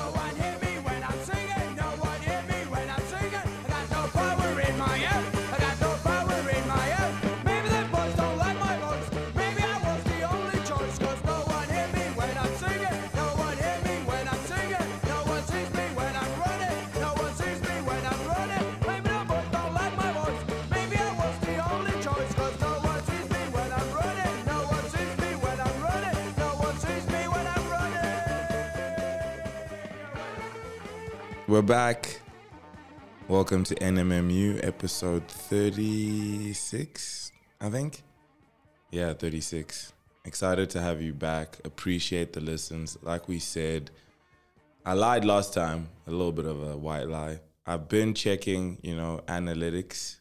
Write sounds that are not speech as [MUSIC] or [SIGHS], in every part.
No one We're back. Welcome to NMMU episode 36, I think. Yeah, 36. Excited to have you back. Appreciate the listens. Like we said, I lied last time, a little bit of a white lie. I've been checking, you know, analytics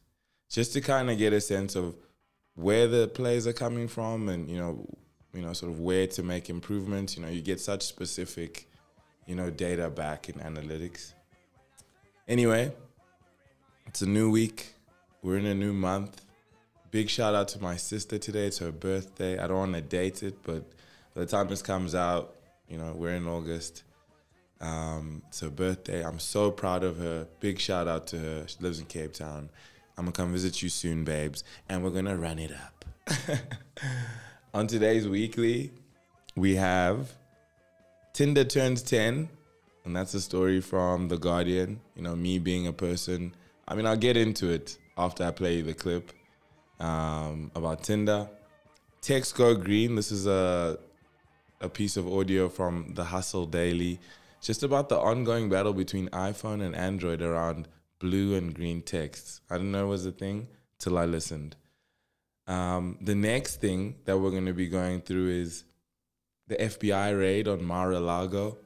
just to kind of get a sense of where the plays are coming from and, you know, you know, sort of where to make improvements. You know, you get such specific, you know, data back in analytics. Anyway, it's a new week. We're in a new month. Big shout out to my sister today. It's her birthday. I don't want to date it, but by the time this comes out, you know, we're in August. Um, it's her birthday. I'm so proud of her. Big shout out to her. She lives in Cape Town. I'm gonna come visit you soon, babes, and we're gonna run it up. [LAUGHS] On today's weekly, we have Tinder turns 10, and that's a story from The Guardian. You know, me being a person. I mean, I'll get into it after I play the clip um, about Tinder. Text Go Green. This is a a piece of audio from the Hustle Daily, just about the ongoing battle between iPhone and Android around blue and green texts. I didn't know it was a thing till I listened. Um, the next thing that we're going to be going through is the FBI raid on Mar-a-Lago.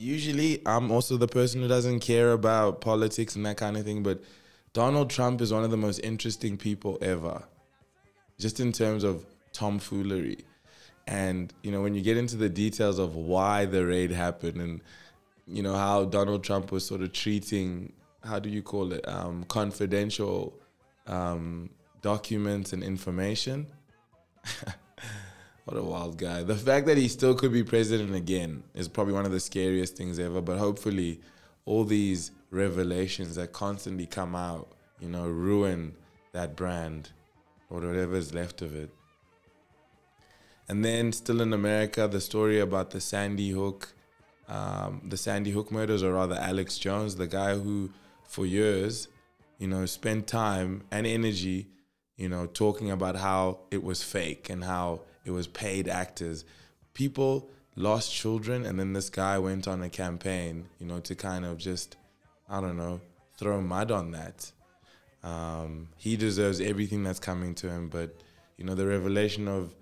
Usually, I'm also the person who doesn't care about politics and that kind of thing, but Donald Trump is one of the most interesting people ever, just in terms of tomfoolery. And, you know, when you get into the details of why the raid happened and, you know, how Donald Trump was sort of treating, how do you call it, um, confidential um, documents and information. [LAUGHS] what a wild guy. The fact that he still could be president again is probably one of the scariest things ever. But hopefully, all these revelations that constantly come out, you know, ruin that brand or whatever is left of it. And then, still in America, the story about the Sandy Hook, um, the Sandy Hook murders, or rather Alex Jones, the guy who, for years, you know, spent time and energy, you know, talking about how it was fake and how it was paid actors. People lost children, and then this guy went on a campaign, you know, to kind of just, I don't know, throw mud on that. Um, he deserves everything that's coming to him, but you know, the revelation of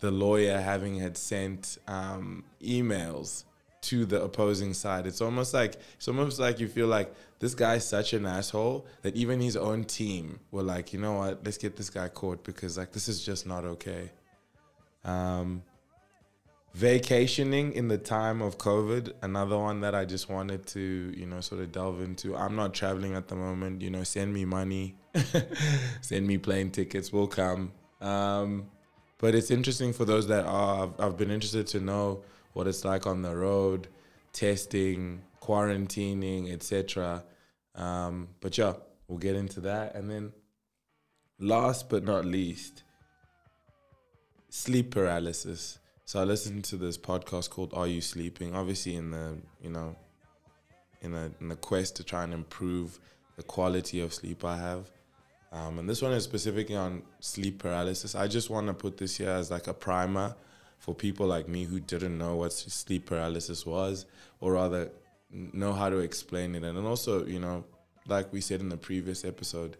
the lawyer having had sent um, emails to the opposing side. It's almost like it's almost like you feel like this guy's such an asshole that even his own team were like, you know what, let's get this guy caught because like this is just not okay. Um, vacationing in the time of COVID, another one that I just wanted to, you know, sort of delve into. I'm not traveling at the moment, you know, send me money, [LAUGHS] send me plane tickets, will come. Um, but it's interesting for those that are, I've, I've been interested to know what it's like on the road, testing, quarantining, etc. Um, but yeah, we'll get into that. And then last but not least, sleep paralysis. So I listened to this podcast called Are You Sleeping? Obviously in the, you know, in a in the quest to try and improve the quality of sleep I have. Um, and this one is specifically on sleep paralysis. I just want to put this here as like a primer for people like me who didn't know what sleep paralysis was, or rather know how to explain it. And then also, you know, like we said in the previous episode,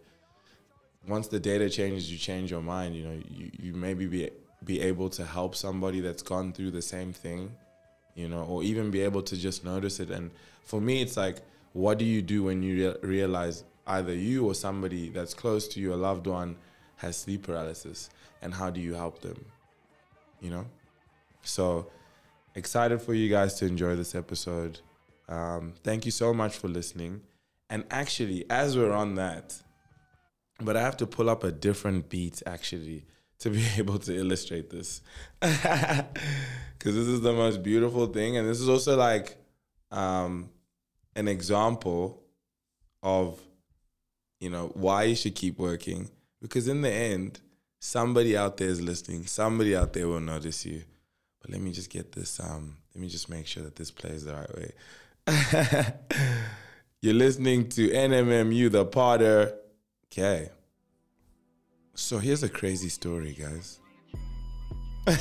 once the data changes, you change your mind. You know, you, you maybe be be able to help somebody that's gone through the same thing, you know, or even be able to just notice it. And for me, it's like, what do you do when you rea- realize either you or somebody that's close to you, a loved one, has sleep paralysis, and how do you help them? You know, so excited for you guys to enjoy this episode. Um, thank you so much for listening. And actually, as we're on that, but I have to pull up a different beat actually to be [LAUGHS] able to illustrate this. [LAUGHS] Because this is the most beautiful thing. And this is also like, um, an example of you know why you should keep working because in the end somebody out there is listening somebody out there will notice you but let me just get this um let me just make sure that this plays the right way [LAUGHS] you're listening to nmmu the potter okay so here's a crazy story guys [LAUGHS]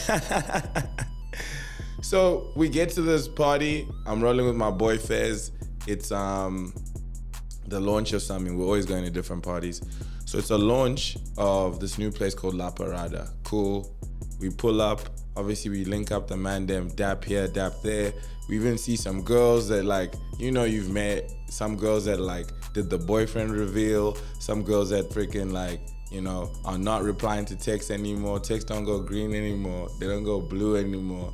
so we get to this party i'm rolling with my boy fez it's um the launch of something. We're always going to different parties. So it's a launch of this new place called La Parada. Cool. We pull up. Obviously, we link up the man them dap here, dap there. We even see some girls that like, you know, you've met some girls that like did the boyfriend reveal. Some girls that freaking like, you know, are not replying to texts anymore. Texts don't go green anymore. They don't go blue anymore.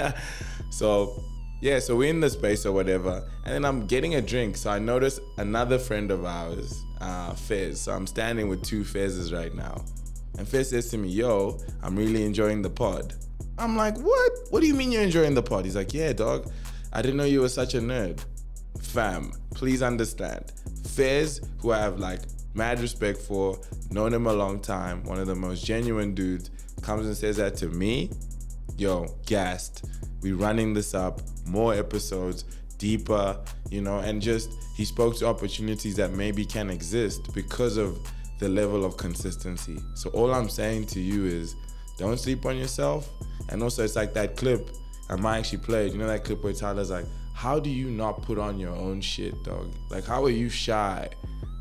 [LAUGHS] so yeah, so we're in the space or whatever, and then I'm getting a drink. So I notice another friend of ours, uh, Fez. So I'm standing with two Fezes right now, and Fez says to me, "Yo, I'm really enjoying the pod." I'm like, "What? What do you mean you're enjoying the pod?" He's like, "Yeah, dog. I didn't know you were such a nerd." Fam, please understand. Fez, who I have like mad respect for, known him a long time, one of the most genuine dudes, comes and says that to me. Yo, gassed. We running this up more episodes, deeper, you know, and just he spoke to opportunities that maybe can exist because of the level of consistency. So all I'm saying to you is don't sleep on yourself. And also it's like that clip I might actually played, you know that clip where Tyler's like, How do you not put on your own shit, dog? Like how are you shy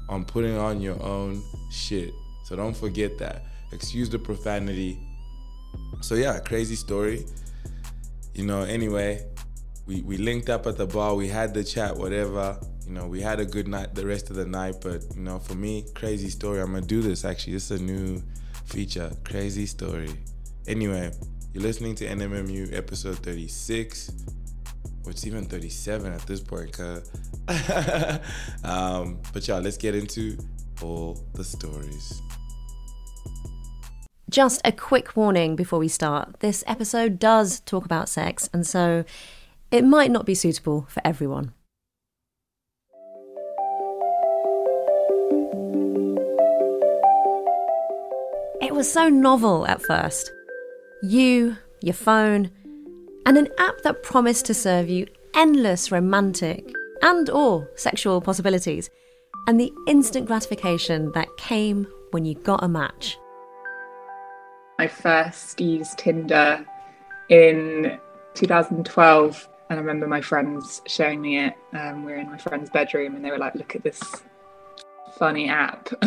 on putting on your own shit? So don't forget that. Excuse the profanity. So yeah, crazy story. You know, anyway, we, we linked up at the bar, we had the chat, whatever. You know, we had a good night the rest of the night, but you know, for me, crazy story. I'm gonna do this actually. This is a new feature. Crazy story. Anyway, you're listening to NMMU episode 36. Or it's even 37 at this point, cuz. [LAUGHS] um, but y'all, let's get into all the stories. Just a quick warning before we start. This episode does talk about sex, and so it might not be suitable for everyone. It was so novel at first. You, your phone, and an app that promised to serve you endless romantic and or sexual possibilities, and the instant gratification that came when you got a match. I first used Tinder in 2012 and I remember my friends showing me it. Um, we were in my friend's bedroom and they were like, look at this funny app. [LAUGHS]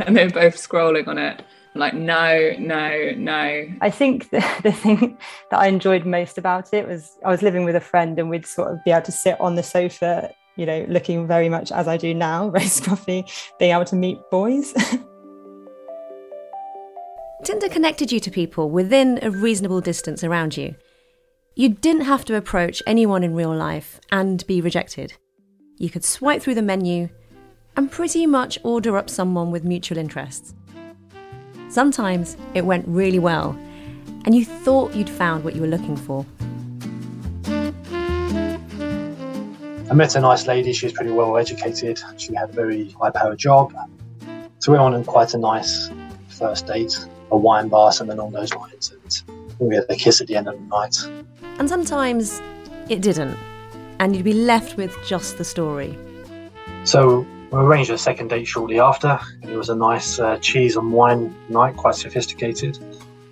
and they were both scrolling on it. I'm like, no, no, no. I think [LAUGHS] the, the thing that I enjoyed most about it was I was living with a friend and we'd sort of be able to sit on the sofa, you know, looking very much as I do now, [LAUGHS] roast coffee being able to meet boys. [LAUGHS] Tinder connected you to people within a reasonable distance around you. You didn't have to approach anyone in real life and be rejected. You could swipe through the menu and pretty much order up someone with mutual interests. Sometimes it went really well, and you thought you'd found what you were looking for. I met a nice lady. She was pretty well educated. She had a very high powered job. So we went on quite a nice first date, a wine bar, something along those lines. And we had a kiss at the end of the night. And sometimes it didn't, and you'd be left with just the story. So we arranged a second date shortly after. It was a nice uh, cheese and wine night, quite sophisticated.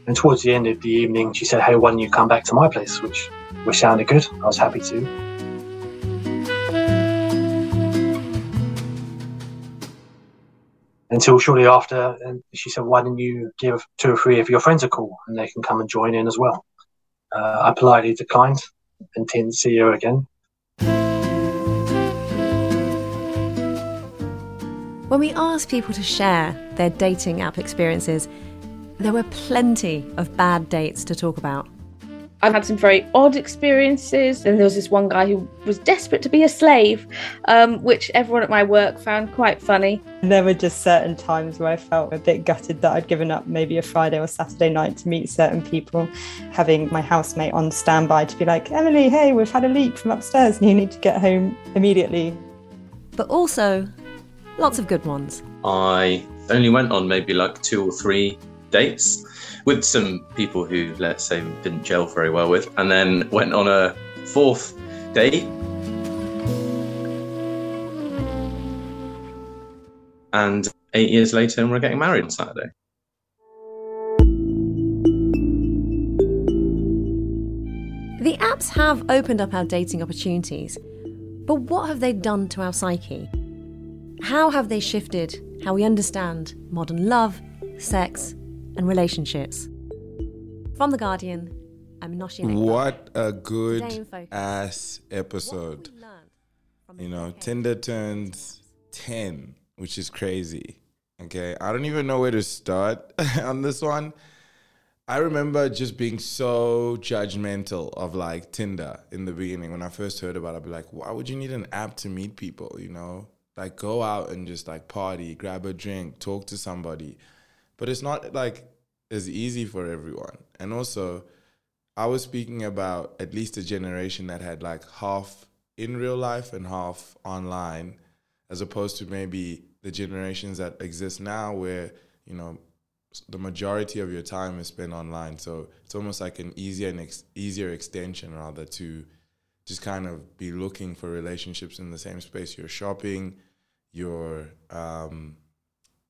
And towards the end of the evening, she said, "Hey, why don't you come back to my place?" Which, which sounded good. I was happy to. Until shortly after, and she said, "Why don't you give two or three of your friends a call, and they can come and join in as well?" Uh, I politely declined and didn't see her again. When we asked people to share their dating app experiences, there were plenty of bad dates to talk about. I've had some very odd experiences. And there was this one guy who was desperate to be a slave, um, which everyone at my work found quite funny. There were just certain times where I felt a bit gutted that I'd given up maybe a Friday or Saturday night to meet certain people, having my housemate on standby to be like, Emily, hey, we've had a leak from upstairs and you need to get home immediately. But also, lots of good ones. I only went on maybe like two or three dates with some people who, let's say, didn't gel very well with, and then went on a fourth date. And eight years later, and we're getting married on Saturday. The apps have opened up our dating opportunities, but what have they done to our psyche? How have they shifted how we understand modern love, sex, and relationships? From The Guardian, I'm Nosheen. What a good ass episode. we learned from the You know, Tinder turns 10, which is crazy. Okay. I don't even know where to start [LAUGHS] on this one. I remember just being so judgmental of like Tinder in the beginning. When I first heard about it, I'd be like, why would you need an app to meet people? You know, like go out and just like party, grab a drink, talk to somebody. But it's not like as easy for everyone. And also, I was speaking about at least a generation that had like half in real life and half online, as opposed to maybe the generations that exist now where, you know, the majority of your time is spent online. So it's almost like an easier and ex- easier extension rather to just kind of be looking for relationships in the same space. You're shopping, you're um,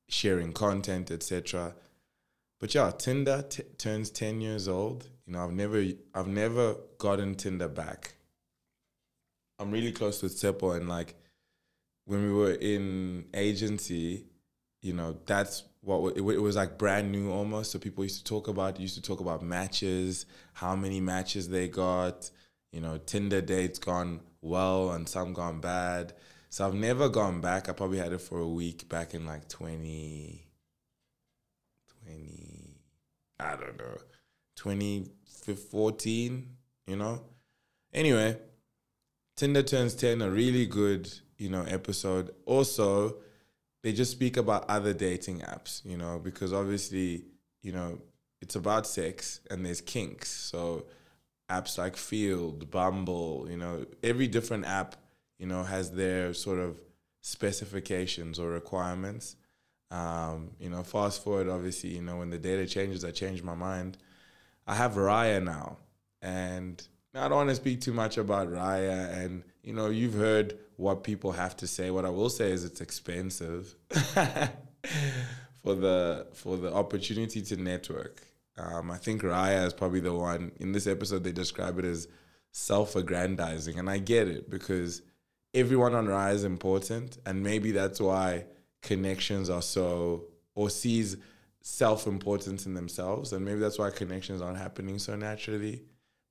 sharing content, etc. But yeah, Tinder t- turns ten years old. You know, I've never, I've never gotten Tinder back. I'm really close with Seppo, and like when we were in agency, you know, that's what it was like brand new almost. So people used to talk about, used to talk about matches, how many matches they got. You know, Tinder dates gone well and some gone bad. So I've never gone back. I probably had it for a week back in like 20, 20, I don't know, 2014, you know? Anyway, Tinder turns 10, a really good, you know, episode. Also, they just speak about other dating apps, you know, because obviously, you know, it's about sex and there's kinks. So apps like Feeld, Bumble, you know, every different app, you know, has their sort of specifications or requirements. Um, you know, fast forward, obviously, you know, when the data changes, I change my mind. I have Raya now, and I don't want to speak too much about Raya. And you know, you've heard what people have to say. What I will say is it's expensive [LAUGHS] for the for the opportunity to network. Um, I think Raya is probably the one in this episode. They describe it as self-aggrandizing, and I get it because everyone on Raya is important, and maybe that's why connections are so or sees self-importance in themselves, and maybe that's why connections aren't happening so naturally.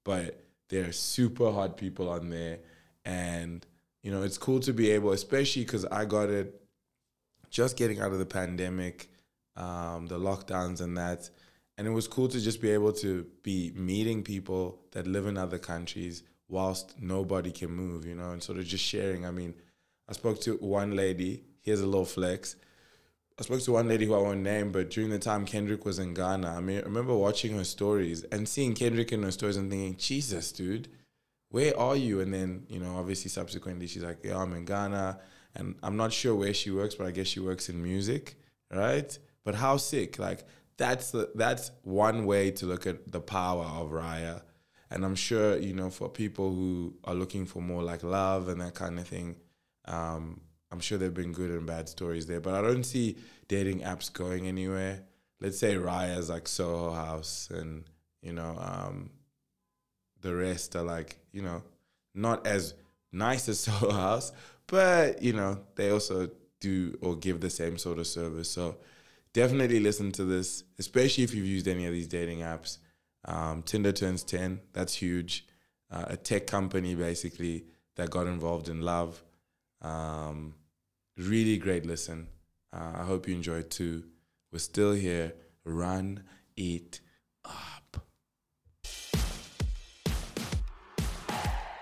But there are super hot people on there, and you know it's cool to be able, especially because I got it just getting out of the pandemic, um, the lockdowns and that. And it was cool to just be able to be meeting people that live in other countries whilst nobody can move, you know, and sort of just sharing. I mean, I spoke to one lady, here's a little flex. I spoke to one lady who I won't name, but during the time Kendrick was in Ghana, I mean, I remember watching her stories and seeing Kendrick in her stories and thinking, Jesus, dude, where are you? And then, you know, obviously subsequently she's like, yeah, I'm in Ghana. And I'm not sure where she works, but I guess she works in music, right? But how sick? Like, that's the, that's one way to look at the power of Raya. And I'm sure, you know, for people who are looking for more like love and that kind of thing, um, I'm sure there've been good and bad stories there. But I don't see dating apps going anywhere. Let's say Raya's like Soho House and, you know, um, the rest are like, you know, not as nice as [LAUGHS] Soho House, but, you know, they also do or give the same sort of service. So definitely listen to this, especially if you've used any of these dating apps. Um, Tinder turns 10, that's huge. Uh, a tech company basically that got involved in love. Um, really great listen. Uh, I hope you enjoyed too. We're still here. Run it up.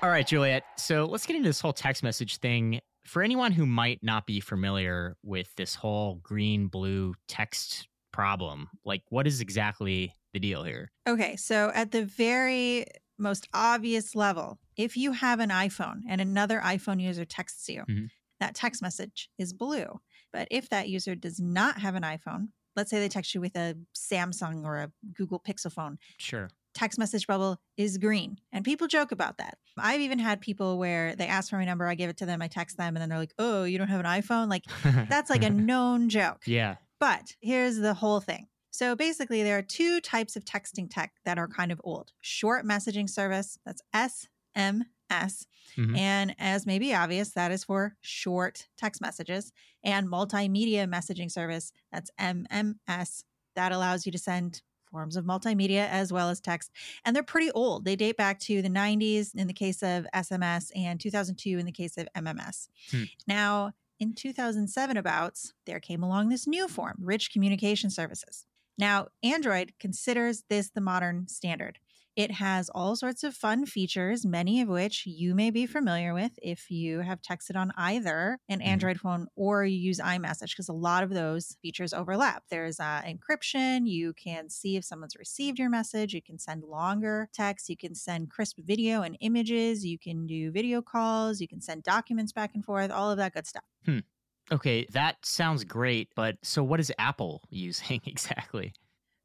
All right, Juliet. So let's get into this whole text message thing. For anyone who might not be familiar with this whole green blue text problem, like what is exactly the deal here? Okay, so at the very most obvious level, if you have an iPhone and another iPhone user texts you, Mhm. that text message is blue. But if that user does not have an iPhone, let's say they text you with a Samsung or a Google Pixel phone, Sure. text message bubble is green. And people joke about that. I've even had people where they ask for my number, I give it to them, I text them, and then they're like, oh, you don't have an iPhone? Like, [LAUGHS] that's like a known joke. yeah. But here's the whole thing. So basically, there are two types of texting tech that are kind of old short messaging service, that's SMS. Mhm. And as may be obvious, that is for short text messages, and multimedia messaging service, that's MMS, that allows you to send forms of multimedia as well as text. And they're pretty old. They date back to the 90s in the case of SMS and 2002 in the case of MMS. Hmm. Now, in 2007 abouts, there came along this new form, rich communication services. Now, Android considers this the modern standard. It has all sorts of fun features, many of which you may be familiar with if you have texted on either an Android phone or you use iMessage, because a lot of those features overlap. There's uh, encryption. You can see if someone's received your message. You can send longer text. You can send crisp video and images. You can do video calls. You can send documents back and forth, all of that good stuff. Okay, that sounds great, but so what is Apple [LAUGHS] using exactly?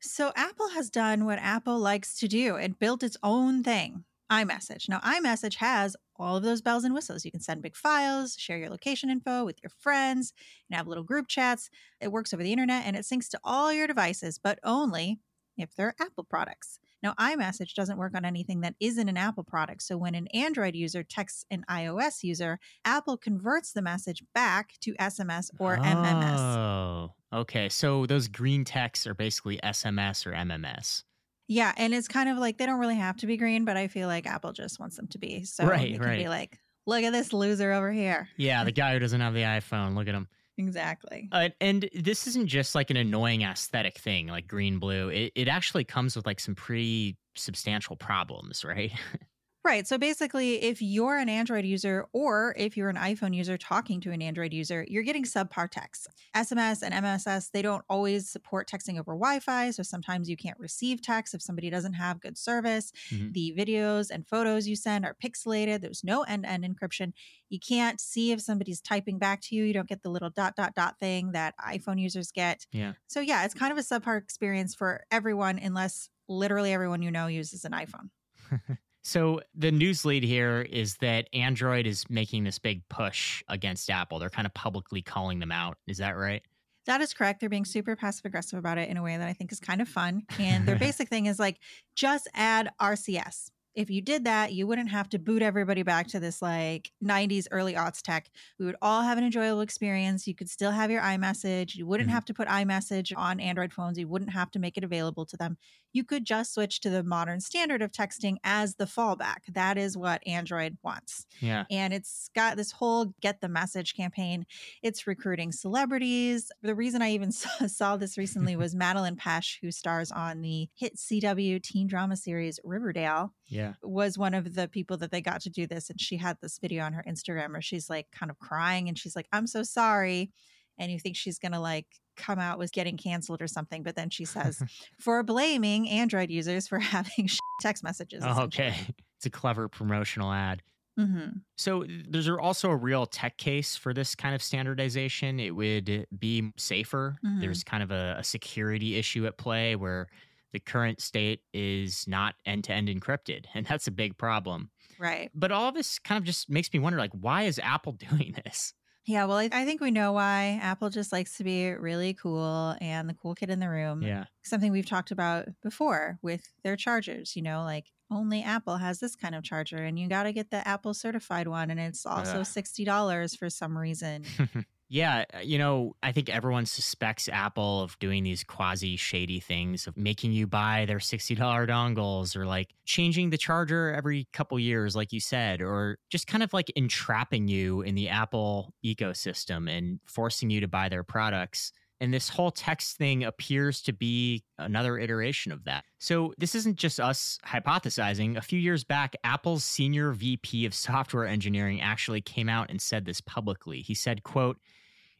So Apple has done what Apple likes to do and built its own thing, iMessage. Now, iMessage has all of those bells and whistles. You can send big files, share your location info with your friends, and have little group chats. It works over the internet and it syncs to all your devices, but only if they're Apple products. Now, iMessage doesn't work on anything that isn't an Apple product. So when an Android user texts an iOS user, Apple converts the message back to SMS or MMS. Oh, okay. So those green texts are basically SMS or MMS. Yeah, and it's kind of like they don't really have to be green, but I feel like Apple just wants them to be. So Right, it can be like, look at this loser over here. Yeah, the guy who doesn't have the iPhone. Look at him. Exactly. Uh, and this isn't just like an annoying aesthetic thing like green blue. It, it actually comes with like some pretty substantial problems, right? [LAUGHS] Right. So basically, if you're an Android user or if you're an iPhone user talking to an Android user, you're getting subpar text. SMS and MSS, they don't always support texting over Wi Fi. So sometimes you can't receive text if somebody doesn't have good service. Mhm. The videos and photos you send are pixelated. There's no end to end encryption. You can't see if somebody's typing back to you. You don't get the little dot, dot, dot thing that iPhone users get. Yeah. So yeah, it's kind of a subpar experience for everyone, unless literally everyone you know uses an iPhone. [LAUGHS] So the news lead here is that Android is making this big push against Apple. They're kind of publicly calling them out. Is that right? That is correct. They're being super passive aggressive about it in a way that I think is kind of fun. And their [LAUGHS] basic thing is like, just add RCS. If you did that, you wouldn't have to boot everybody back to this like 90s early aughts tech. We would all have an enjoyable experience. You could still have your iMessage. You wouldn't Mhm. have to put iMessage on Android phones. You wouldn't have to make it available to them. You could just switch to the modern standard of texting as the fallback. That is what Android wants Yeah. and it's got this whole get the message campaign it's recruiting celebrities the reason i even [LAUGHS] saw, saw this recently [LAUGHS] was Madelaine Petsch who stars on the hit cw teen drama series riverdale Yeah. was one of the people that they got to do this and she had this video on her instagram where she's like kind of crying and she's like i'm so sorry and you think she's gonna like come out with getting canceled or something but then she says [LAUGHS] for blaming android users for [LAUGHS] having text messages Oh, okay. [LAUGHS] It's a clever promotional ad. hmm So there's also a real tech case for this kind of standardization. It would be safer. Mhm. There's kind of a, a security issue at play where the current state is not end to end encrypted, and that's a big problem. right But all of this kind of just makes me wonder, like, why is Apple [LAUGHS] doing this? Yeah, well, I, I think we know why Apple just likes to be really cool and the cool kid in the room. Yeah. Something we've talked about before with their chargers, you know, like only Apple has this kind of charger and you got to get the Apple certified one and it's also Ugh. $60 for some reason. [LAUGHS] Yeah, uh, you know, I think everyone suspects Apple of doing these quasi shady things of making you buy their $60 dongles or like changing the charger every couple years, like you said, or just kind of like entrapping you in the Apple ecosystem and forcing you to buy their products. And this whole text thing appears to be another iteration of that. So this isn't just us hypothesizing. A few years back, Apple's senior VP of software engineering actually came out and said this publicly. He said, quote,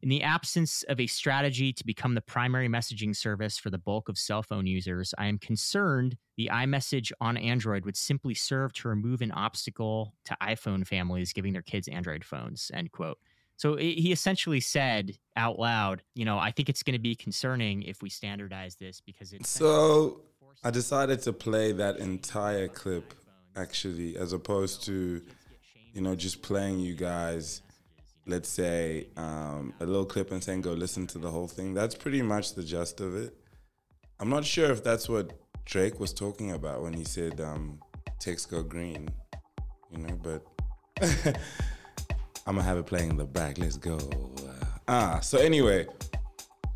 in the absence of a strategy to become the primary messaging service for the bulk of cell phone users, I am concerned the iMessage on Android would simply serve to remove an obstacle to iPhone families giving their kids Android phones. End quote. So he essentially said out loud, you know, I think it's going to be concerning if we standardize this because it's so. I decided to play that entire clip actually, as opposed to, you know, just playing you guys let's say um, a little clip and saying go listen to the whole thing. That's pretty much the gist of it. I'm not sure if that's what drake was talking about when he said um, text go green you know but [LAUGHS] i'm gonna have it playing in the back. Let's go. Uh, ah so anyway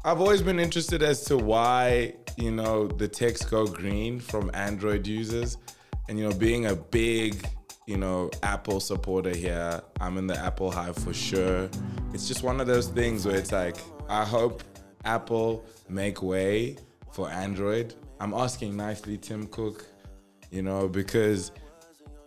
i've always been interested as to why you know the text go green from android users and you know being a big you know, Apple supporter here. I'm in the Apple hive for sure. It's just one of those things where it's like, I hope Apple make way for Android. I'm asking nicely, Tim Cook, you know, because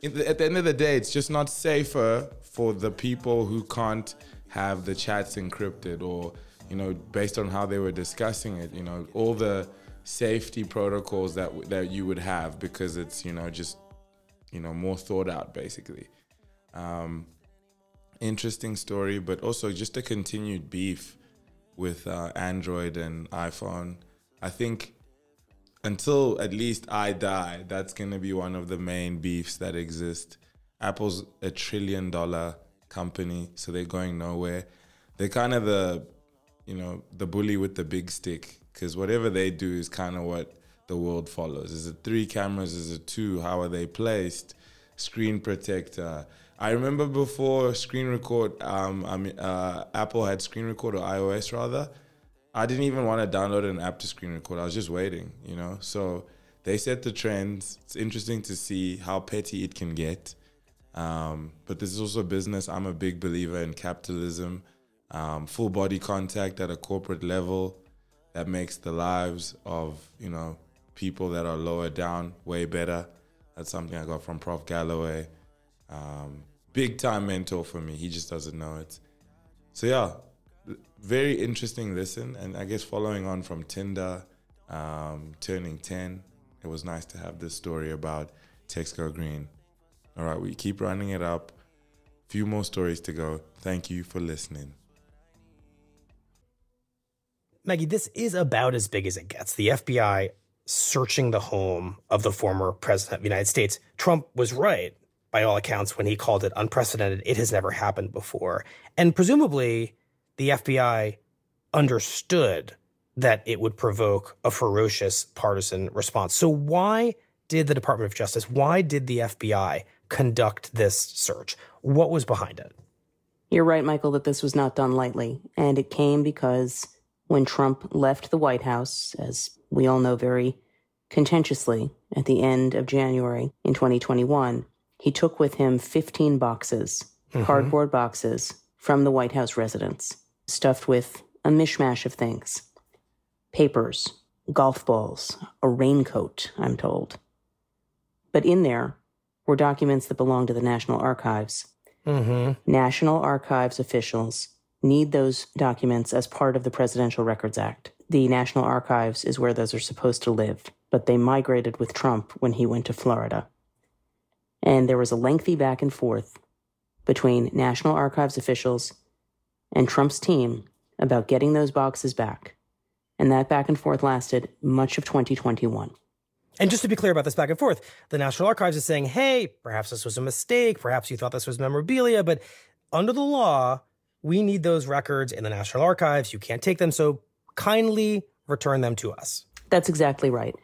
at the end of the day, it's just not safer for the people who can't have the chats encrypted or, you know, based on how they were discussing it, you know, all the safety protocols that that you would have because it's, you know, just you know, more thought out, basically. Um, interesting story, but also just a continued beef with uh, Android and iPhone. I think until at least I die, that's going to be one of the main beefs that exist. Apple's a trillion dollar company, so they're going nowhere. They're kind of the, you know, the bully with the big stick because whatever they do is kind of what the world follows. Is it three cameras? Is it two? How are they placed? Screen protector. I remember before screen record, um, I mean, uh, Apple had screen record or iOS rather. I didn't even want to download an app to screen record. I was just waiting, you know. So they set the trends. It's interesting to see how petty it can get. Um, but this is also business. I'm a big believer in capitalism, um, full body contact at a corporate level that makes the lives of you know people that are lower down way better. That's something I got from Prof. Galloway. Um, big time mentor for me. He just doesn't know it. So yeah, very interesting listen. And I guess following on from Tinder um, turning 10, it was nice to have this story about Text Go Green. All right, we keep running it up. Few more stories to go. Thank you for listening. Maggie, this is about as big as it gets. The FBI searching the home of the former president of the United States. Trump was right, by all accounts, when he called it unprecedented. It has never happened before. And presumably, the FBI understood that it would provoke a ferocious partisan response. So, why did the Department of Justice, why did the FBI conduct this search? What was behind it? You're right, Michael, that this was not done lightly. And it came because when Trump left the White House, as we all know very contentiously, at the end of January in 2021, he took with him 15 boxes, mm-hmm. cardboard boxes, from the White House residence, stuffed with a mishmash of things papers, golf balls, a raincoat, I'm told. But in there were documents that belonged to the National Archives. Mm-hmm. National Archives officials need those documents as part of the Presidential Records Act. The National Archives is where those are supposed to live, but they migrated with Trump when he went to Florida. And there was a lengthy back and forth between National Archives officials and Trump's team about getting those boxes back. And that back and forth lasted much of 2021. And just to be clear about this back and forth, the National Archives is saying, hey, perhaps this was a mistake. Perhaps you thought this was memorabilia, but under the law, we need those records in the National Archives. You can't take them, so kindly return them to us. That's exactly right.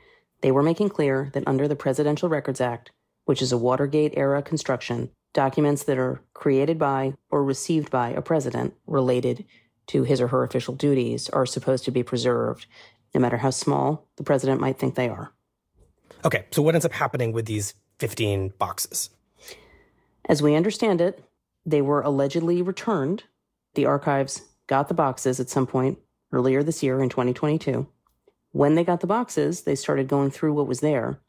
They were making clear that under the Presidential Records Act, which is a Watergate era construction, documents that are created by or received by a president related to his or her official duties are supposed to be preserved, no matter how small the president might think they are. Okay, so what ends up happening with these 15 boxes? As we understand it, they were allegedly returned the archives got the boxes at some point earlier this year in 2022. When they got the boxes, they started going through what was there,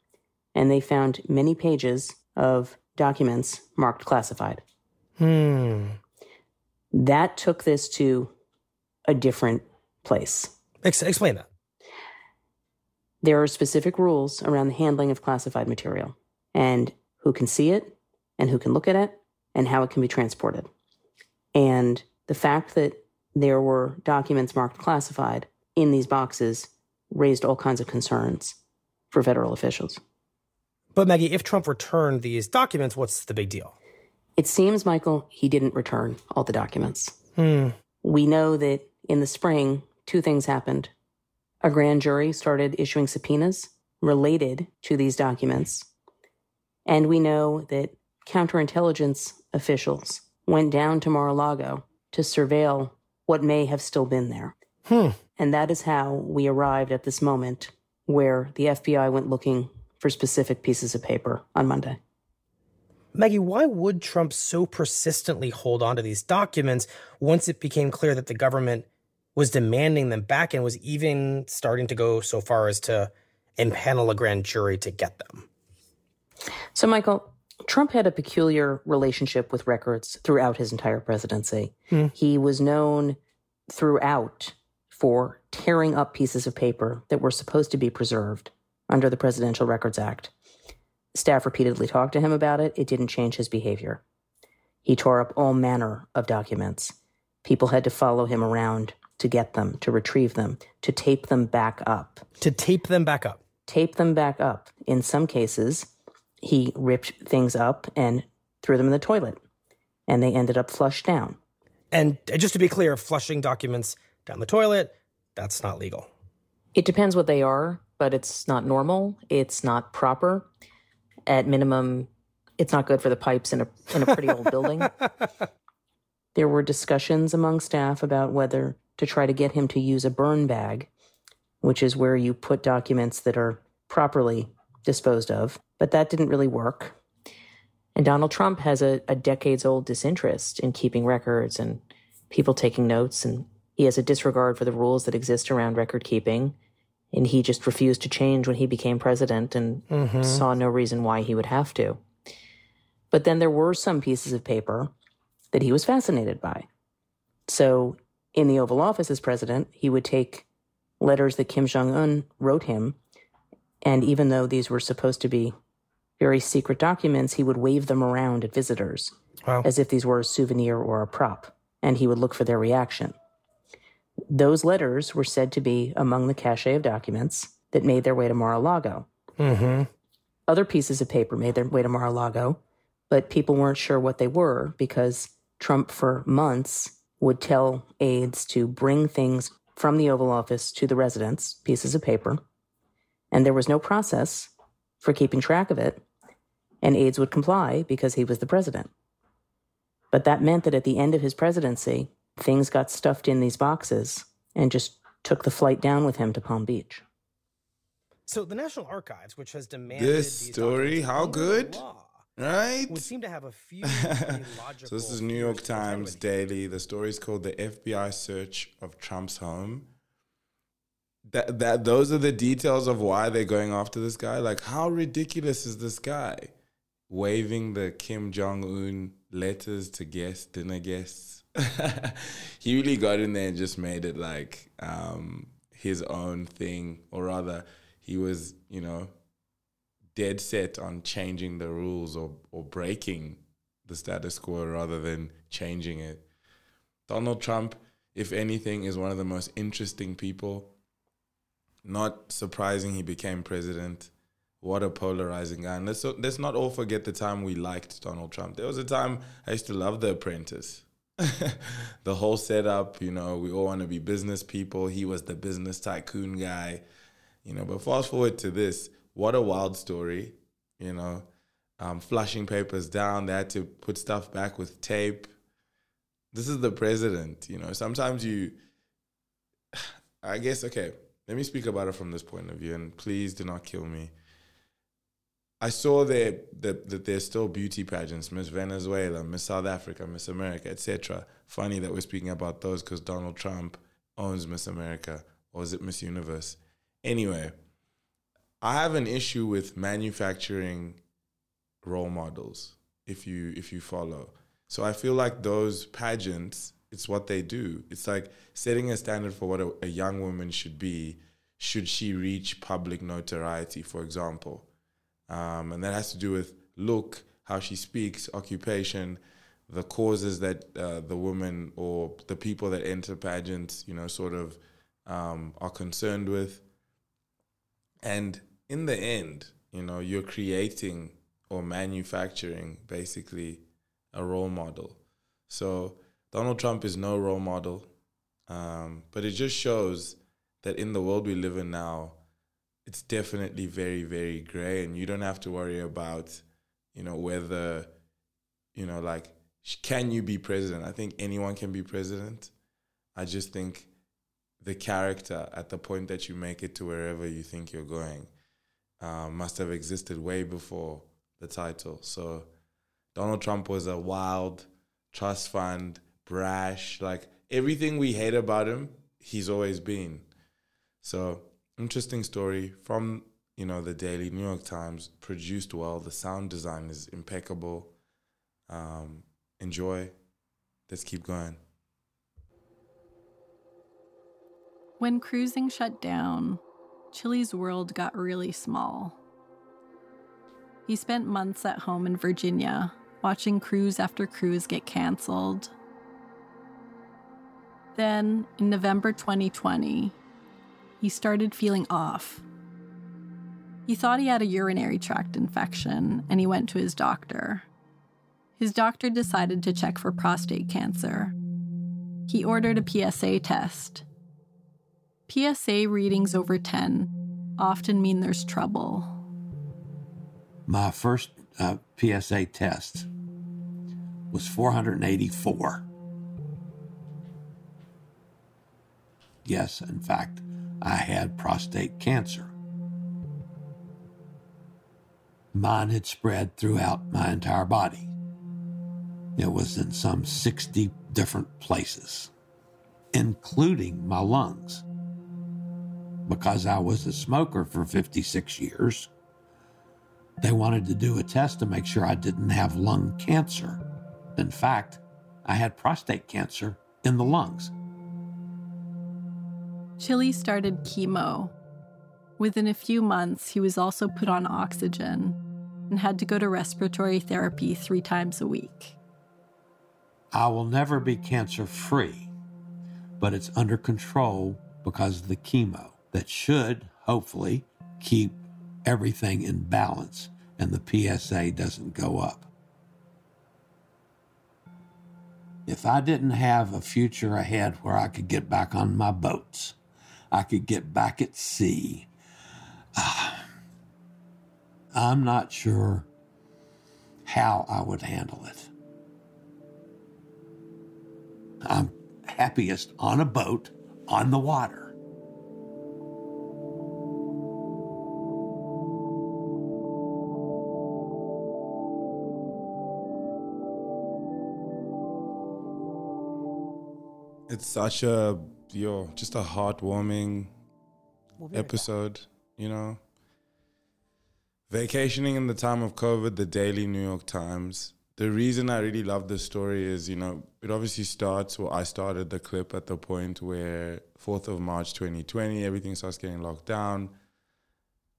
and they found many pages of documents marked classified. Hmm. That took this to a different place. Ex- explain that. There are specific rules around the handling of classified material and who can see it and who can look at it and how it can be transported. And the fact that there were documents marked classified in these boxes raised all kinds of concerns for federal officials. But Maggie, if Trump returned these documents, what's the big deal? It seems, Michael, he didn't return all the documents. Hmm. We know that in the spring, two things happened. A grand jury started issuing subpoenas related to these documents. And we know that counterintelligence officials went down to Mar a Lago to surveil what may have still been there. Hmm. And that is how we arrived at this moment where the FBI went looking for specific pieces of paper on Monday. Maggie, why would Trump so persistently hold on to these documents once it became clear that the government was demanding them back and was even starting to go so far as to impanel a grand jury to get them? So, Michael, Trump had a peculiar relationship with records throughout his entire presidency. Hmm. He was known throughout for tearing up pieces of paper that were supposed to be preserved under the Presidential Records Act. Staff repeatedly talked to him about it. It didn't change his behavior. He tore up all manner of documents. People had to follow him around to get them, to retrieve them, to tape them back up. To tape them back up. Tape them back up. In some cases, he ripped things up and threw them in the toilet, and they ended up flushed down. And uh, just to be clear, flushing documents down the toilet, that's not legal. It depends what they are, but it's not normal. It's not proper. At minimum, it's not good for the pipes in a in a pretty old building. [LAUGHS] There were discussions among staff about whether to try to get him to use a burn bag, which is where you put documents that are properly disposed of, but that didn't really work. And Donald Trump has a, a decades old disinterest in keeping records and people taking notes, and he has a disregard for the rules that exist around record keeping. And he just refused to change when he became president and Mhm. saw no reason why he would have to. But then there were some pieces of paper that he was fascinated by. So in the Oval Office as president, he would take letters that Kim Jong un wrote him. And even though these were supposed to be very secret documents, he would wave them around at visitors Wow. as if these were a souvenir or a prop, and he would look for their reaction. Those letters were said to be among the cache of documents that made their way to Mar a Lago. Mm-hmm. Other pieces of paper made their way to Mar a Lago, but people weren't sure what they were because Trump, for months, would tell aides to bring things from the Oval Office to the residence, pieces of paper, and there was no process for keeping track of it, and aides would comply because he was the president. But that meant that at the end of his presidency, things got stuffed in these boxes and just took the flight down with him to Palm Beach. So the National Archives, which has demanded This these story, how good? law, Right? would seem to have a few [LAUGHS] logical so this is New York Times Daily. The story is called "The FBI Search of Trump's Home." That that those are the details of why they're going after this guy. Like, how ridiculous is this guy? Waving the Kim Jong Un letters to guests, dinner guests. [LAUGHS] he really got in there and just made it like um, his own thing, or rather, he was, you know, dead set on changing the rules or, or breaking the status quo rather than changing it. Donald Trump, if anything, is one of the most interesting people. Not surprising he became president. What a polarizing guy. And let's, let's not all forget the time we liked Donald Trump. There was a time I used to love The Apprentice. [LAUGHS] the whole setup, you know, we all want to be business people. He was the business tycoon guy, you know. But fast forward to this, what a wild story, you know. Um, flushing papers down, they had to put stuff back with tape. This is the president, you know. Sometimes you, [SIGHS] I guess, okay, let me speak about it from this point of view, and please do not kill me. I saw there that, that there's still beauty pageants, Miss Venezuela, Miss South Africa, Miss America, etc. Funny that we're speaking about those because Donald Trump owns Miss America, or is it Miss Universe? Anyway, I have an issue with manufacturing role models if you if you follow. So I feel like those pageants, it's what they do. It's like setting a standard for what a, a young woman should be should she reach public notoriety, for example. Um, and that has to do with look, how she speaks, occupation, the causes that uh, the woman or the people that enter pageants, you know, sort of um, are concerned with. And in the end, you know, you're creating or manufacturing basically a role model. So Donald Trump is no role model, um, but it just shows that in the world we live in now, it's definitely very, very gray, and you don't have to worry about, you know, whether, you know, like, can you be president? I think anyone can be president. I just think the character at the point that you make it to wherever you think you're going um, must have existed way before the title. So Donald Trump was a wild trust fund, brash, like everything we hate about him, he's always been. So interesting story from you know the Daily New York Times, produced well. The sound design is impeccable. Um, enjoy. Let's keep going. When cruising shut down, Chili's world got really small. He spent months at home in Virginia, watching cruise after cruise get canceled. Then, in November 2020, he started feeling off. He thought he had a urinary tract infection and he went to his doctor. His doctor decided to check for prostate cancer. He ordered a PSA test. PSA readings over 10 often mean there's trouble. My first uh, PSA test was 484. Yes, in fact, I had prostate cancer. Mine had spread throughout my entire body. It was in some 60 different places, including my lungs. Because I was a smoker for 56 years, they wanted to do a test to make sure I didn't have lung cancer. In fact, I had prostate cancer in the lungs. Chili started chemo. Within a few months, he was also put on oxygen and had to go to respiratory therapy three times a week. I will never be cancer free, but it's under control because of the chemo that should, hopefully, keep everything in balance and the PSA doesn't go up. If I didn't have a future ahead where I could get back on my boats, I could get back at sea, uh, I'm not sure how I would handle it. I'm happiest on a boat on the water. It's such a yo, just a heartwarming episode, you know. Vacationing in the time of COVID, the Daily New York Times. The reason I really love this story is, you know, it obviously starts, well, I started the clip at the point where 4th of March 2020, everything starts getting locked down.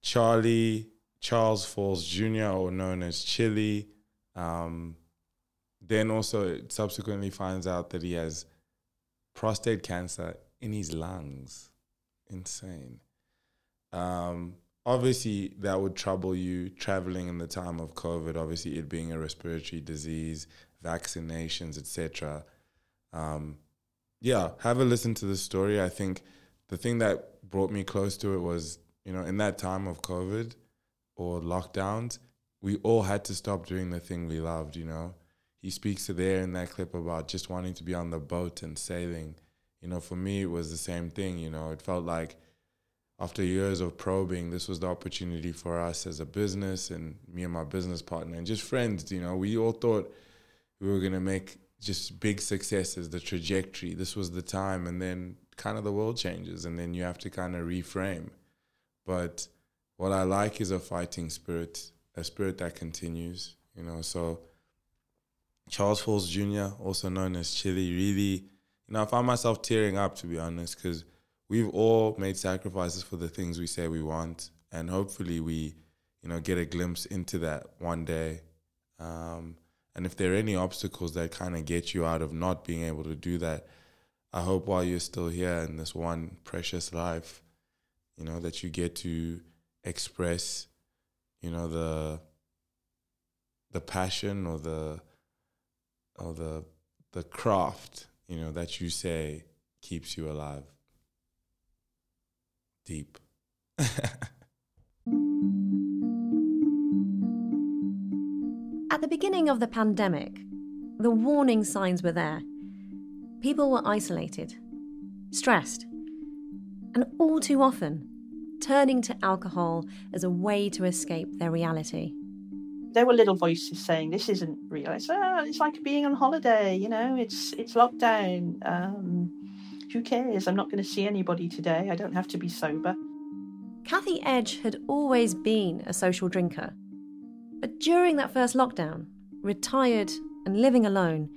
Charlie, Charles Falls Jr., or known as Chili, um, then also subsequently finds out that he has prostate cancer in his lungs. Insane. Um, obviously, that would trouble you traveling in the time of COVID. Obviously, it being a respiratory disease, vaccinations, etc. Um, yeah, have a listen to the story. I think the thing that brought me close to it was, you know, in that time of COVID or lockdowns, we all had to stop doing the thing we loved. You know, he speaks to there in that clip about just wanting to be on the boat and sailing. You know, for me, it was the same thing. You know, it felt like after years of probing, this was the opportunity for us as a business and me and my business partner and just friends. You know, we all thought we were going to make just big successes, the trajectory. This was the time, and then kind of the world changes, and then you have to kind of reframe. But what I like is a fighting spirit, a spirit that continues. You know, so Charles Falls Jr., also known as Chili, really, you know, I found myself tearing up to be honest, because we've all made sacrifices for the things we say we want, and hopefully we, you know, get a glimpse into that one day. Um, and if there are any obstacles that kind of get you out of not being able to do that, I hope while you're still here in this one precious life, you know, that you get to express, you know, the the passion or the or the the craft, you know, that you say keeps you alive. Deep. [LAUGHS] At the beginning of the pandemic, the warning signs were there. People were isolated, stressed, and all too often turning to alcohol as a way to escape their reality. There were little voices saying, "This isn't real. It's, uh, it's like being on holiday. You know, it's it's lockdown. Um, who cares? I'm not going to see anybody today. I don't have to be sober." Kathy Edge had always been a social drinker. But during that first lockdown, retired and living alone,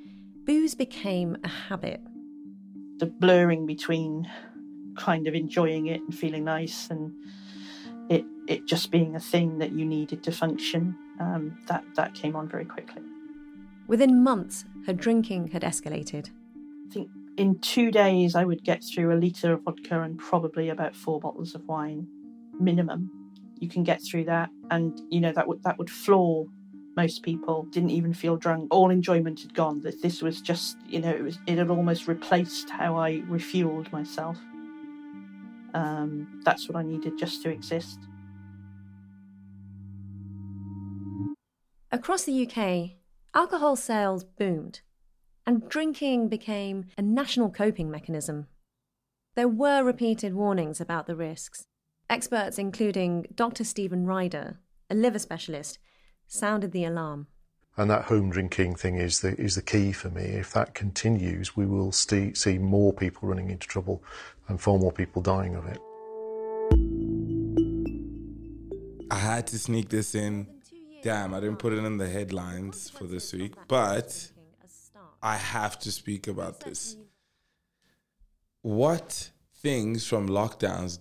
booze became a habit. The blurring between kind of enjoying it and feeling nice and it it just being a thing that you needed to function um, that that came on very quickly. Within months, her drinking had escalated. I think in two days I would get through a litre of vodka and probably about four bottles of wine minimum. You can get through that, and you know that would that would floor most people. Didn't even feel drunk. All enjoyment had gone. That this was just you know it was it had almost replaced how I refueled myself. Um, that's what I needed just to exist. Across the UK, alcohol sales boomed, and drinking became a national coping mechanism. There were repeated warnings about the risks. Experts, including Dr. Stephen Ryder, a liver specialist, sounded the alarm. And that home drinking thing is the is the key for me. If that continues, we will see, see more people running into trouble and far more people dying of it. I had to sneak this in. Damn, I didn't put it in the headlines for this week, but I have to speak about this. What things from lockdowns,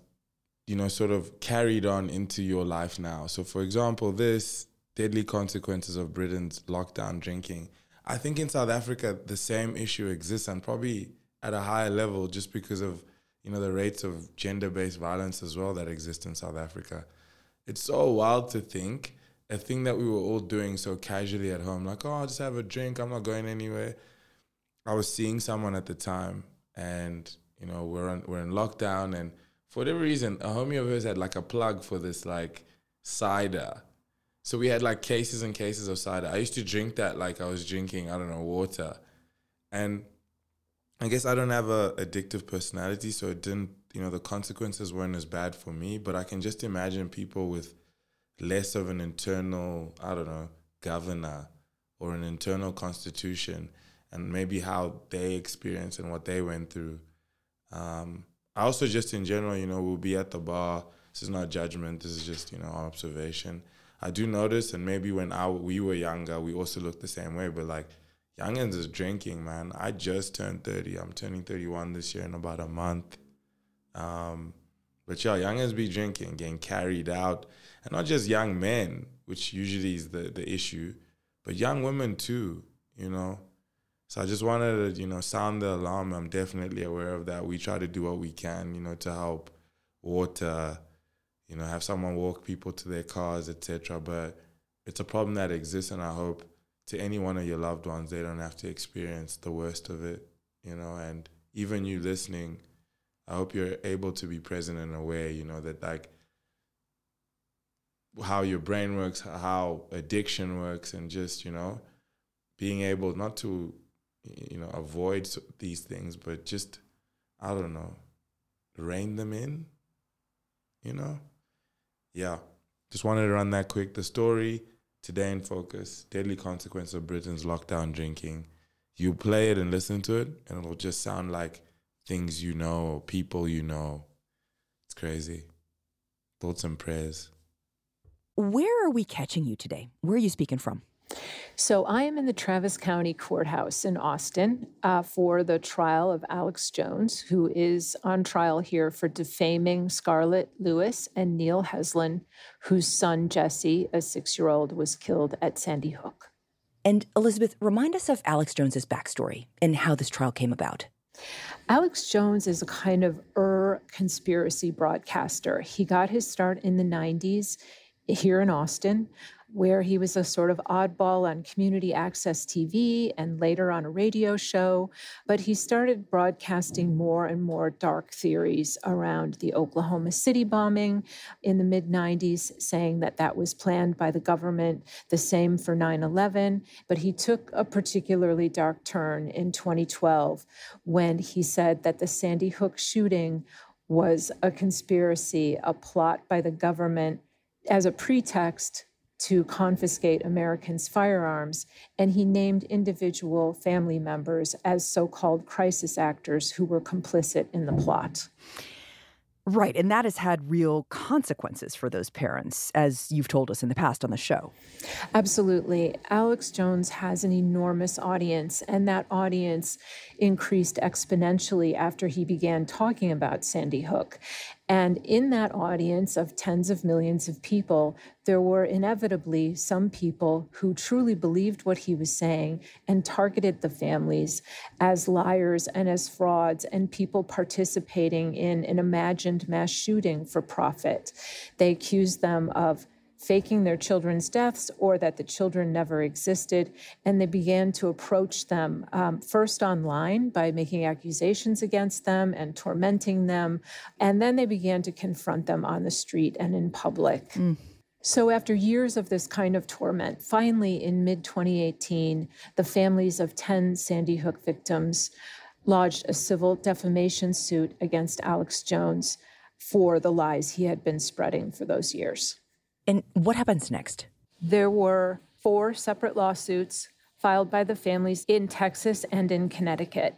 you know, sort of carried on into your life now? So, for example, this deadly consequences of Britain's lockdown drinking. I think in South Africa, the same issue exists and probably at a higher level just because of, you know, the rates of gender based violence as well that exist in South Africa. It's so wild to think a thing that we were all doing so casually at home, like, oh, I'll just have a drink, I'm not going anywhere. I was seeing someone at the time and, you know, we're, on, we're in lockdown and for whatever reason, a homie of hers had like a plug for this like cider. So we had like cases and cases of cider. I used to drink that like I was drinking, I don't know, water. And I guess I don't have a addictive personality, so it didn't, you know, the consequences weren't as bad for me. But I can just imagine people with less of an internal, I don't know, governor or an internal constitution and maybe how they experienced and what they went through. Um, I also just in general, you know, we'll be at the bar. This is not judgment. This is just, you know, observation. I do notice, and maybe when I we were younger, we also looked the same way. But like, youngins is drinking, man. I just turned thirty. I'm turning thirty one this year in about a month. Um, but yeah, youngins be drinking, getting carried out, and not just young men, which usually is the the issue, but young women too. You know. So I just wanted to, you know, sound the alarm. I'm definitely aware of that. We try to do what we can, you know, to help water, you know, have someone walk people to their cars, etc. But it's a problem that exists, and I hope to any one of your loved ones, they don't have to experience the worst of it, you know. And even you listening, I hope you're able to be present and aware, you know, that like how your brain works, how addiction works, and just you know, being able not to, you know, avoid these things, but just I don't know, rein them in, you know yeah, just wanted to run that quick. The story today in focus: deadly consequence of Britain's lockdown drinking. you play it and listen to it, and it'll just sound like things you know, people you know. It's crazy. Thoughts and prayers. Where are we catching you today? Where are you speaking from? So I am in the Travis County Courthouse in Austin uh, for the trial of Alex Jones, who is on trial here for defaming Scarlett Lewis and Neil Heslin, whose son Jesse, a six-year-old, was killed at Sandy Hook. And Elizabeth, remind us of Alex Jones's backstory and how this trial came about. Alex Jones is a kind of er conspiracy broadcaster. He got his start in the 90s here in Austin, where he was a sort of oddball on community access TV and later on a radio show. But he started broadcasting more and more dark theories around the Oklahoma City bombing in the mid 90s, saying that that was planned by the government, the same for 9 11. But he took a particularly dark turn in 2012 when he said that the Sandy Hook shooting was a conspiracy, a plot by the government as a pretext to confiscate Americans' firearms, and he named individual family members as so called crisis actors who were complicit in the plot. Right, and that has had real consequences for those parents, as you've told us in the past on the show. Absolutely. Alex Jones has an enormous audience, and that audience increased exponentially after he began talking about Sandy Hook. And in that audience of tens of millions of people, there were inevitably some people who truly believed what he was saying and targeted the families as liars and as frauds and people participating in an imagined mass shooting for profit. They accused them of faking their children's deaths or that the children never existed. And they began to approach them um, first online by making accusations against them and tormenting them. And then they began to confront them on the street and in public. Mm. So, after years of this kind of torment, finally in mid 2018, the families of 10 Sandy Hook victims lodged a civil defamation suit against Alex Jones for the lies he had been spreading for those years. And what happens next? There were four separate lawsuits filed by the families in Texas and in Connecticut.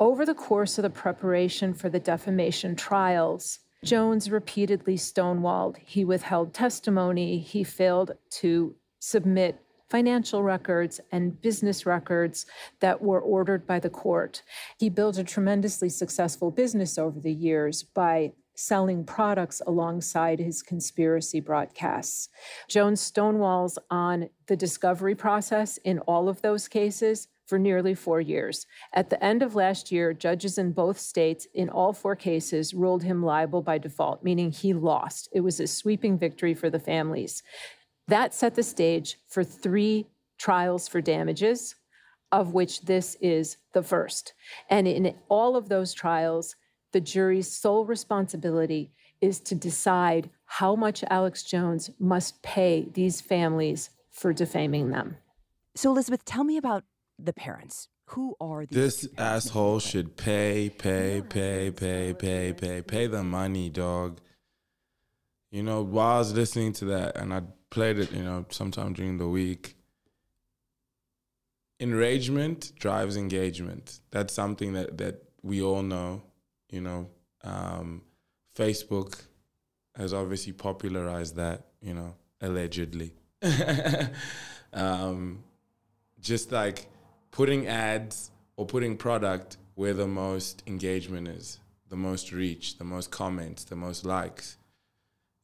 Over the course of the preparation for the defamation trials, Jones repeatedly stonewalled. He withheld testimony. He failed to submit financial records and business records that were ordered by the court. He built a tremendously successful business over the years by selling products alongside his conspiracy broadcasts. Jones stonewalls on the discovery process in all of those cases for nearly four years. At the end of last year, judges in both states, in all four cases, ruled him liable by default, meaning he lost. It was a sweeping victory for the families. That set the stage for three trials for damages, of which this is the first. And in all of those trials, the jury's sole responsibility is to decide how much Alex Jones must pay these families for defaming them. So, Elizabeth, tell me about the parents. Who are these? This asshole should pay, pay, pay, pay, pay, pay, pay the money, dog. You know, while I was listening to that, and I played it, you know, sometime during the week. Enragement drives engagement. That's something that that we all know. You know, um, Facebook has obviously popularized that. You know, allegedly. [LAUGHS] um, just like putting ads or putting product where the most engagement is, the most reach, the most comments, the most likes.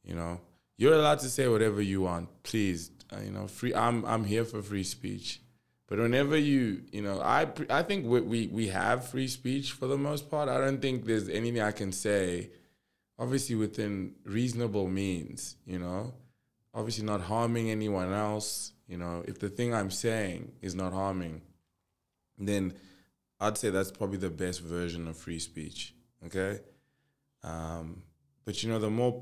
You know, you're allowed to say whatever you want. Please, uh, you know, free. I'm I'm here for free speech. But whenever you, you know, I I think we, we we have free speech for the most part. I don't think there's anything I can say, obviously within reasonable means. You know, obviously not harming anyone else. You know, if the thing I'm saying is not harming, then I'd say that's probably the best version of free speech. Okay, um, but you know, the more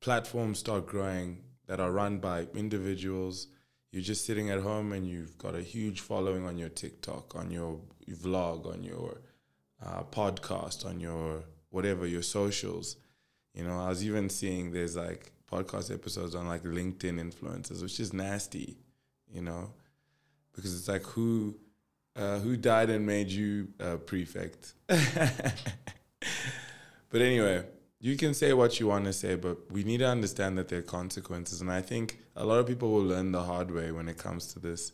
platforms start growing that are run by individuals you're just sitting at home and you've got a huge following on your TikTok, on your vlog, on your uh, podcast, on your whatever, your socials. You know, I was even seeing there's like podcast episodes on like LinkedIn influencers, which is nasty, you know, because it's like who Uh, who died and made you uh, prefect? [LAUGHS] but anyway, you can say what you want to say, but we need to understand that there are consequences. And I think a lot of people will learn the hard way when it comes to this.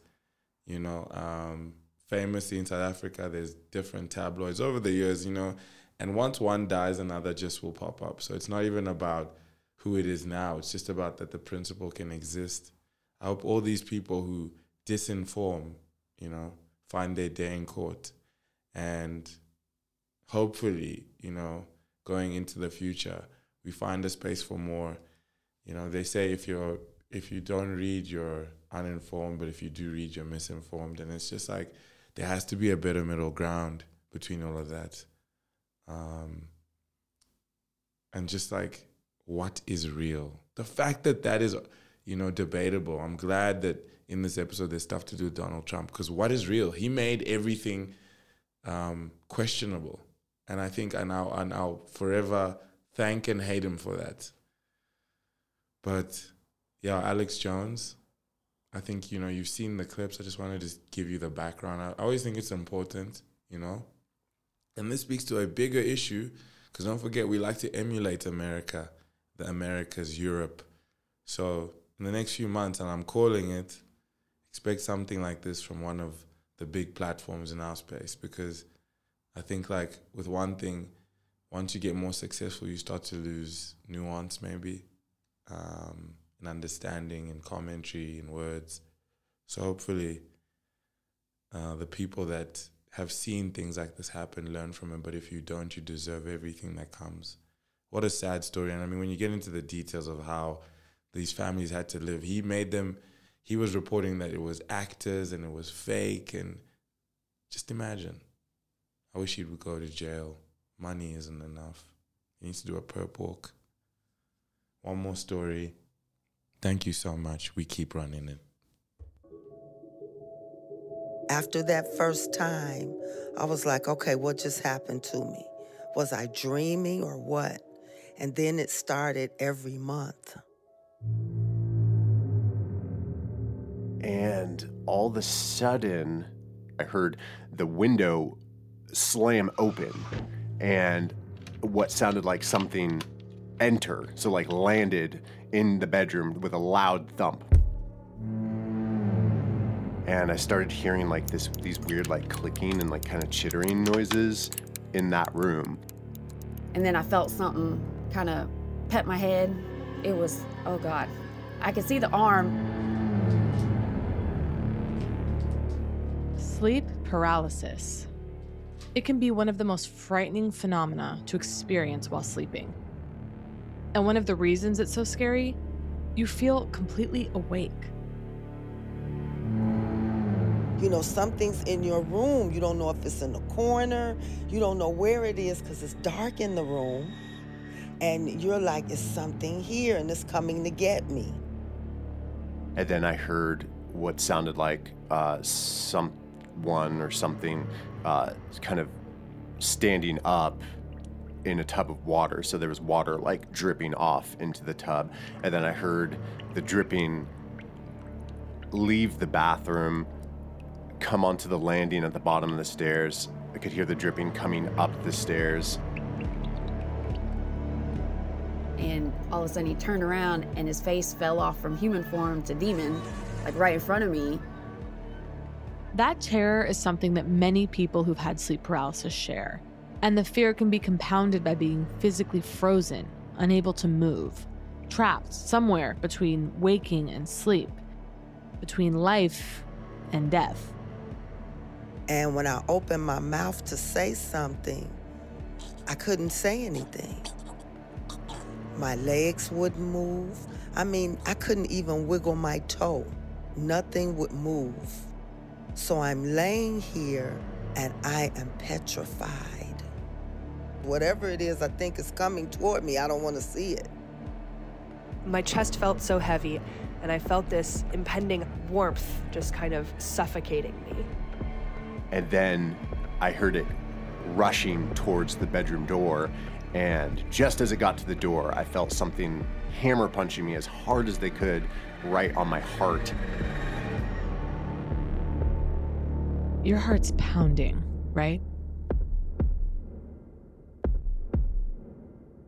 You know, um, famously in South Africa, there's different tabloids over the years, you know, and once one dies, another just will pop up. So it's not even about who it is now, it's just about that the principle can exist. I hope all these people who disinform, you know, find their day in court. And hopefully, you know, going into the future, we find a space for more. You know, they say if you're if you don't read, you're uninformed, but if you do read, you're misinformed. And it's just like there has to be a better middle ground between all of that. Um, and just like what is real? The fact that that is, you know, debatable. I'm glad that in this episode there's stuff to do with Donald Trump because what is real? He made everything um, questionable, and I think I now I now forever thank and hate him for that. But yeah, Alex Jones. I think you know you've seen the clips. I just want to just give you the background. I, I always think it's important, you know, and this speaks to a bigger issue because don't forget we like to emulate America, the Americas, Europe. So in the next few months, and I'm calling it, expect something like this from one of the big platforms in our space because I think like with one thing, once you get more successful, you start to lose nuance maybe, um, and understanding and commentary and words. So hopefully, uh, the people that have seen things like this happen learn from it. But if you don't, you deserve everything that comes. What a sad story! And I mean, when you get into the details of how these families had to live, he made them. He was reporting that it was actors and it was fake, and just imagine. I wish he would go to jail. Money isn't enough. He needs to do a perp walk. One more story. Thank you so much. We keep running it. After that first time, I was like, okay, what just happened to me? Was I dreaming or what? And then it started every month. And all of a sudden, I heard the window slam open and what sounded like something enter, so like landed in the bedroom with a loud thump. And I started hearing like this these weird like clicking and like kind of chittering noises in that room. And then I felt something kind of pet my head. It was, oh God. I could see the arm. Sleep paralysis. It can be one of the most frightening phenomena to experience while sleeping. And one of the reasons it's so scary, you feel completely awake. You know, something's in your room. You don't know if it's in the corner. You don't know where it is because it's dark in the room. And you're like, it's something here and it's coming to get me. And then I heard what sounded like uh, someone or something uh, kind of standing up in a tub of water. So there was water like dripping off into the tub. And then I heard the dripping leave the bathroom, come onto the landing at the bottom of the stairs. I could hear the dripping coming up the stairs. And all of a sudden he turned around and his face fell off from human form to demon, like right in front of me. That terror is something that many people who've had sleep paralysis share. And the fear can be compounded by being physically frozen, unable to move, trapped somewhere between waking and sleep, between life and death. And when I opened my mouth to say something, I couldn't say anything. My legs wouldn't move. I mean, I couldn't even wiggle my toe. Nothing would move. So I'm laying here and I am petrified. Whatever it is I think is coming toward me, I don't want to see it. My chest felt so heavy, and I felt this impending warmth just kind of suffocating me. And then I heard it rushing towards the bedroom door. And just as it got to the door, I felt something hammer punching me as hard as they could right on my heart. Your heart's pounding, right?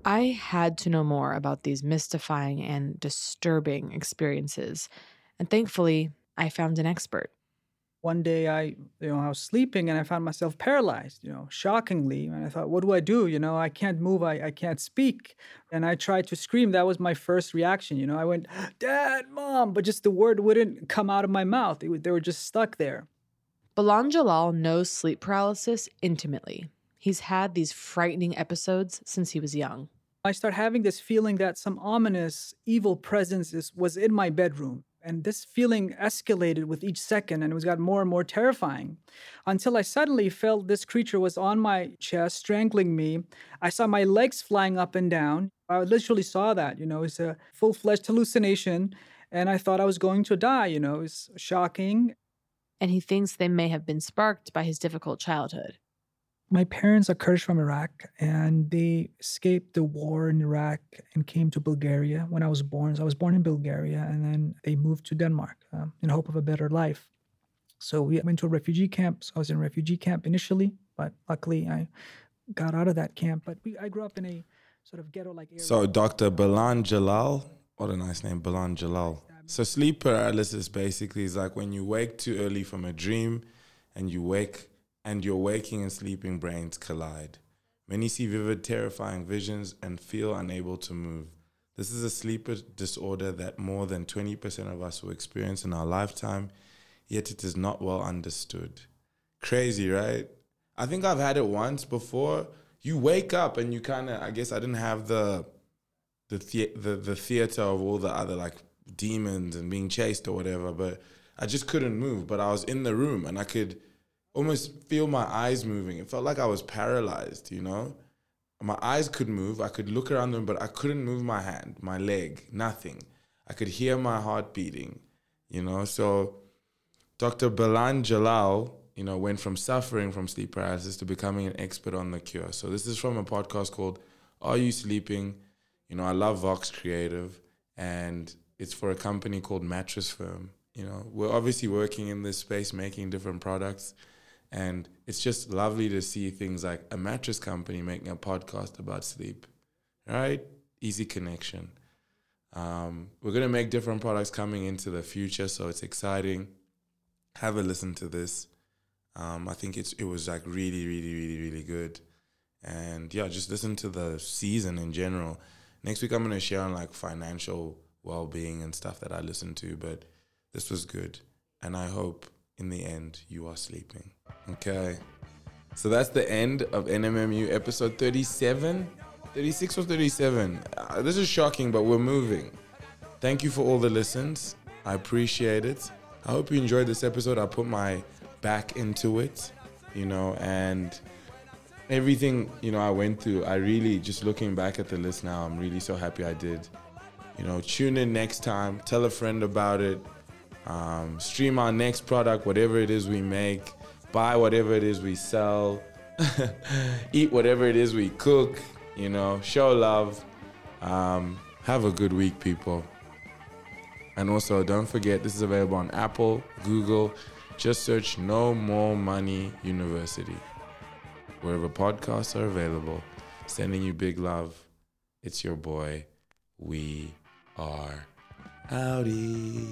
I had to know more about these mystifying and disturbing experiences, and thankfully, I found an expert. One day I, you know, I was sleeping and I found myself paralyzed, you know, shockingly. And I thought, what do I do? You know, I can't move, I, I can't speak. And I tried to scream. That was my first reaction. You know, I went, Dad, Mom, but just the word wouldn't come out of my mouth. It, they were just stuck there. Baland Jalal knows sleep paralysis intimately. He's had these frightening episodes since he was young. I start having this feeling that some ominous, evil presence is, was in my bedroom. And this feeling escalated with each second and it was got more and more terrifying until I suddenly felt this creature was on my chest, strangling me. I saw my legs flying up and down. I literally saw that, you know, it's a full fledged hallucination. And I thought I was going to die, you know, it's shocking. And he thinks they may have been sparked by his difficult childhood. My parents are Kurdish from Iraq, and they escaped the war in Iraq and came to Bulgaria when I was born. So I was born in Bulgaria, and then they moved to Denmark um, in hope of a better life. So we went to a refugee camp. So I was in a refugee camp initially, but luckily I got out of that camp. But we, I grew up in a sort of ghetto-like area. So Dr. Baland Jalal, what a nice name, Baland Jalal. So sleep paralysis basically is like when you wake too early from a dream and you wake and your waking and sleeping brains collide. Many see vivid, terrifying visions and feel unable to move. This is a sleep disorder that more than 20% of us will experience in our lifetime, yet it is not well understood. Crazy, right? I think I've had it once before. You wake up and you kind of, I guess I didn't have the, the, the, the, the theater of all the other like demons and being chased or whatever, but I just couldn't move. But I was in the room and I could almost feel my eyes moving. It felt like I was paralyzed, you know? My eyes could move. I could look around them, but I couldn't move my hand, my leg, nothing. I could hear my heart beating, you know? So Dr. Baland Jalal, you know, went from suffering from sleep paralysis to becoming an expert on the cure. So this is from a podcast called Are You Sleeping? You know, I love Vox Creative and it's for a company called Mattress Firm. You know, we're obviously working in this space making different products and it's just lovely to see things like a mattress company making a podcast about sleep, right? Easy connection. Um, we're going to make different products coming into the future, so it's exciting. Have a listen to this. Um, I think it's it was like really, really, really, really good. And yeah, just listen to the season in general. Next week, I'm going to share on like financial well being and stuff that I listen to, but this was good. And I hope in the end you are sleeping. Okay. So that's the end of NMMU episode 37. 36 or 37. Uh, this is shocking, but we're moving. Thank you for all the listens. I appreciate it. I hope you enjoyed this episode. I put my back into it, you know, and everything, you know, I went through. I really, just looking back at the list now, I'm really so happy I did. You know, tune in next time. Tell a friend about it. Um, stream our next product, whatever it is we make buy whatever it is we sell, [LAUGHS] eat whatever it is we cook, you know, show love. Um, have a good week, people. And also, don't forget, this is available on Apple, Google. Just search No More Money University. Wherever podcasts are available. Sending you big love. It's your boy. We are Howdy.